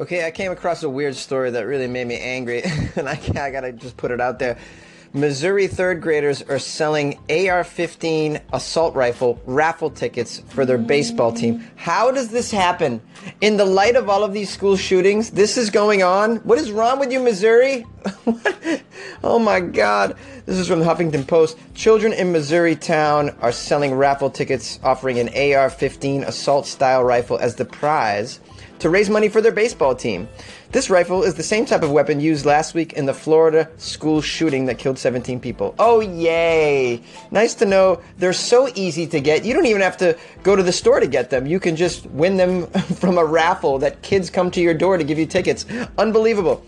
Okay, I came across a weird story that really made me angry, and I, I gotta just put it out there. Missouri third graders are selling AR 15 assault rifle raffle tickets for their baseball team. How does this happen? In the light of all of these school shootings, this is going on? What is wrong with you, Missouri? oh my God. This is from the Huffington Post. Children in Missouri town are selling raffle tickets offering an AR 15 assault style rifle as the prize to raise money for their baseball team. This rifle is the same type of weapon used last week in the Florida school shooting that killed 17 people. Oh, yay! Nice to know they're so easy to get. You don't even have to go to the store to get them. You can just win them from a raffle that kids come to your door to give you tickets. Unbelievable.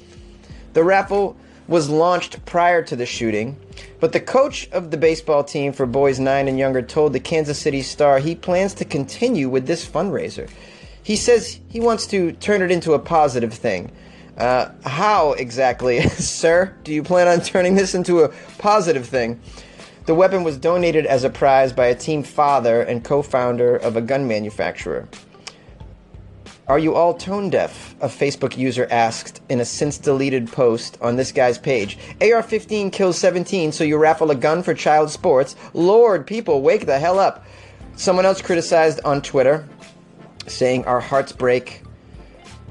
The raffle was launched prior to the shooting, but the coach of the baseball team for boys 9 and younger told the Kansas City Star he plans to continue with this fundraiser. He says he wants to turn it into a positive thing. Uh, how exactly, sir, do you plan on turning this into a positive thing? The weapon was donated as a prize by a team father and co founder of a gun manufacturer. Are you all tone deaf? A Facebook user asked in a since deleted post on this guy's page. AR 15 kills 17, so you raffle a gun for child sports? Lord, people, wake the hell up. Someone else criticized on Twitter saying our hearts break.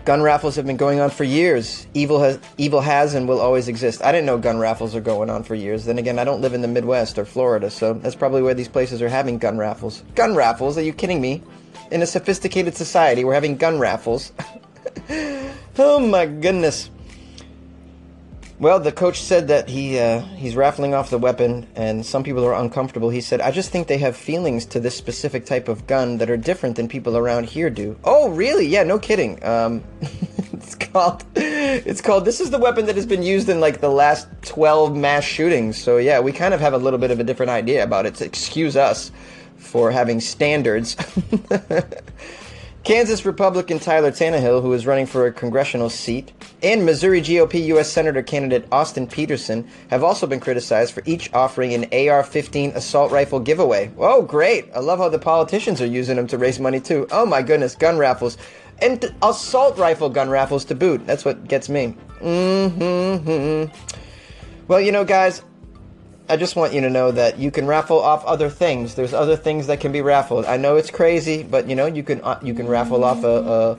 Gun raffles have been going on for years. Evil has, evil has and will always exist. I didn't know gun raffles are going on for years. Then again, I don't live in the Midwest or Florida, so that's probably where these places are having gun raffles. Gun raffles? Are you kidding me? In a sophisticated society, we're having gun raffles. oh my goodness. Well, the coach said that he uh, he's raffling off the weapon, and some people are uncomfortable. He said, "I just think they have feelings to this specific type of gun that are different than people around here do." Oh, really? Yeah, no kidding. Um, it's called it's called. This is the weapon that has been used in like the last twelve mass shootings. So yeah, we kind of have a little bit of a different idea about it. So excuse us for having standards. Kansas Republican Tyler Tannahill, who is running for a congressional seat, and Missouri GOP U.S. Senator candidate Austin Petersen have also been criticized for each offering an AR 15 assault rifle giveaway. Oh, great! I love how the politicians are using them to raise money, too. Oh my goodness, gun raffles. And assault rifle gun raffles to boot. That's what gets me. Mm-hmm. Well, you know, guys, I just want you to know that you can raffle off other things. There's other things that can be raffled. I know it's crazy, but you know you can uh, you can raffle off a,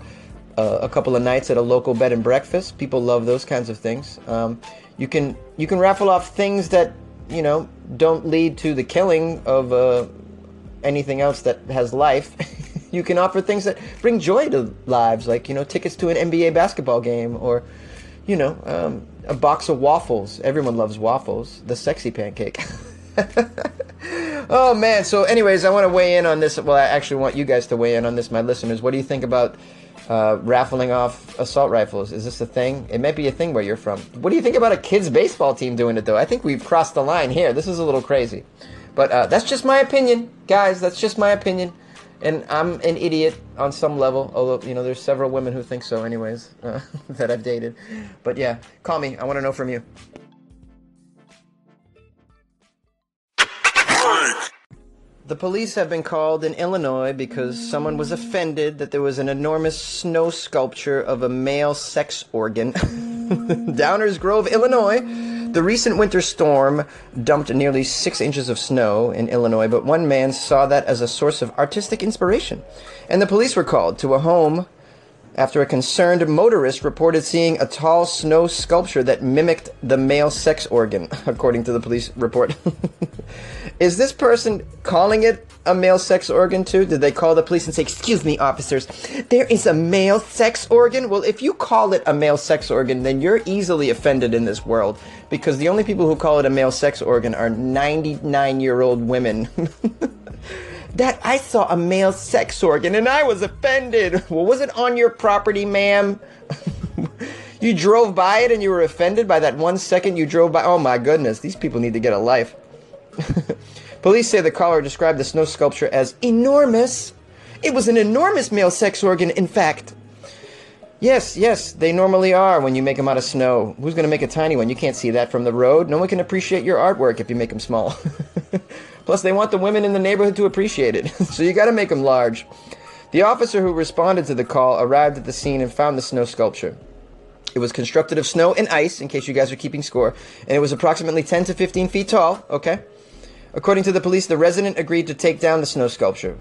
a, a couple of nights at a local bed and breakfast. People love those kinds of things. Um, you can you can raffle off things that you know don't lead to the killing of uh, anything else that has life. you can offer things that bring joy to lives, like you know tickets to an NBA basketball game or you know, um, a box of waffles. Everyone loves waffles. The sexy pancake. oh man. So, anyways, I want to weigh in on this. Well, I actually want you guys to weigh in on this, my listeners. What do you think about uh, raffling off assault rifles? Is this a thing? It might be a thing where you're from. What do you think about a kids' baseball team doing it, though? I think we've crossed the line here. This is a little crazy. But uh, that's just my opinion, guys. That's just my opinion and I'm an idiot on some level. Although you know, there's several women who think so, anyways, uh, that I've dated. But yeah, call me. I want to know from you. The police have been called in Illinois because someone was offended that there was an enormous snow sculpture of a male sex organ. Downers Grove, Illinois the recent winter storm dumped nearly six inches of snow in Illinois, but one man saw that as a source of artistic inspiration. And the police were called to a home after a concerned motorist reported seeing a tall snow sculpture that mimicked the male sex organ, according to the police report. Is this person calling it a male sex organ too? Did they call the police and say, Excuse me, officers, there is a male sex organ? Well, if you call it a male sex organ, then you're easily offended in this world because the only people who call it a male sex organ are 99 year old women. that I saw a male sex organ and I was offended. Well, was it on your property, ma'am? you drove by it and you were offended by that one second you drove by. Oh my goodness, these people need to get a life. Police say the caller described the snow sculpture as enormous. It was an enormous male sex organ, in fact. Yes, yes, they normally are when you make them out of snow. Who's going to make a tiny one? You can't see that from the road. No one can appreciate your artwork if you make them small. Plus, they want the women in the neighborhood to appreciate it, so you got to make them large. The officer who responded to the call arrived at the scene and found the snow sculpture. It was constructed of snow and ice, in case you guys are keeping score, and it was approximately 10 to 15 feet tall, okay? According to the police, the resident agreed to take down the snow sculpture.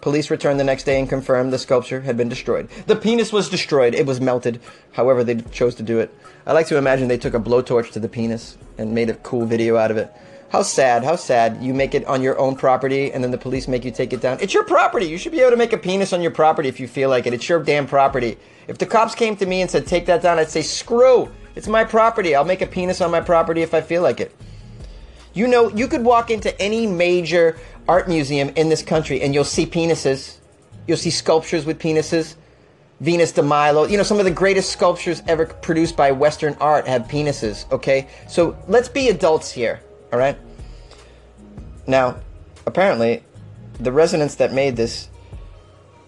Police returned the next day and confirmed the sculpture had been destroyed. The penis was destroyed. It was melted. However, they chose to do it. I like to imagine they took a blowtorch to the penis and made a cool video out of it. How sad, how sad. You make it on your own property and then the police make you take it down. It's your property. You should be able to make a penis on your property if you feel like it. It's your damn property. If the cops came to me and said, take that down, I'd say, screw. It's my property. I'll make a penis on my property if I feel like it. You know, you could walk into any major art museum in this country and you'll see penises. You'll see sculptures with penises. Venus de Milo, you know, some of the greatest sculptures ever produced by Western art have penises, okay? So let's be adults here, all right? Now, apparently, the residents that made this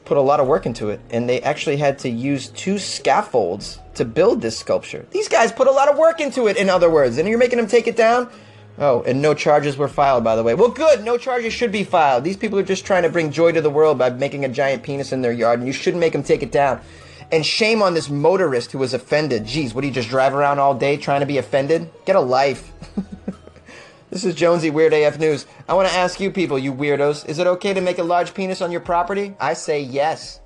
put a lot of work into it, and they actually had to use two scaffolds to build this sculpture. These guys put a lot of work into it, in other words, and you're making them take it down? Oh, and no charges were filed, by the way. Well, good. No charges should be filed. These people are just trying to bring joy to the world by making a giant penis in their yard, and you shouldn't make them take it down. And shame on this motorist who was offended. Geez, what do you just drive around all day trying to be offended? Get a life. this is Jonesy Weird AF News. I want to ask you people, you weirdos, is it okay to make a large penis on your property? I say yes.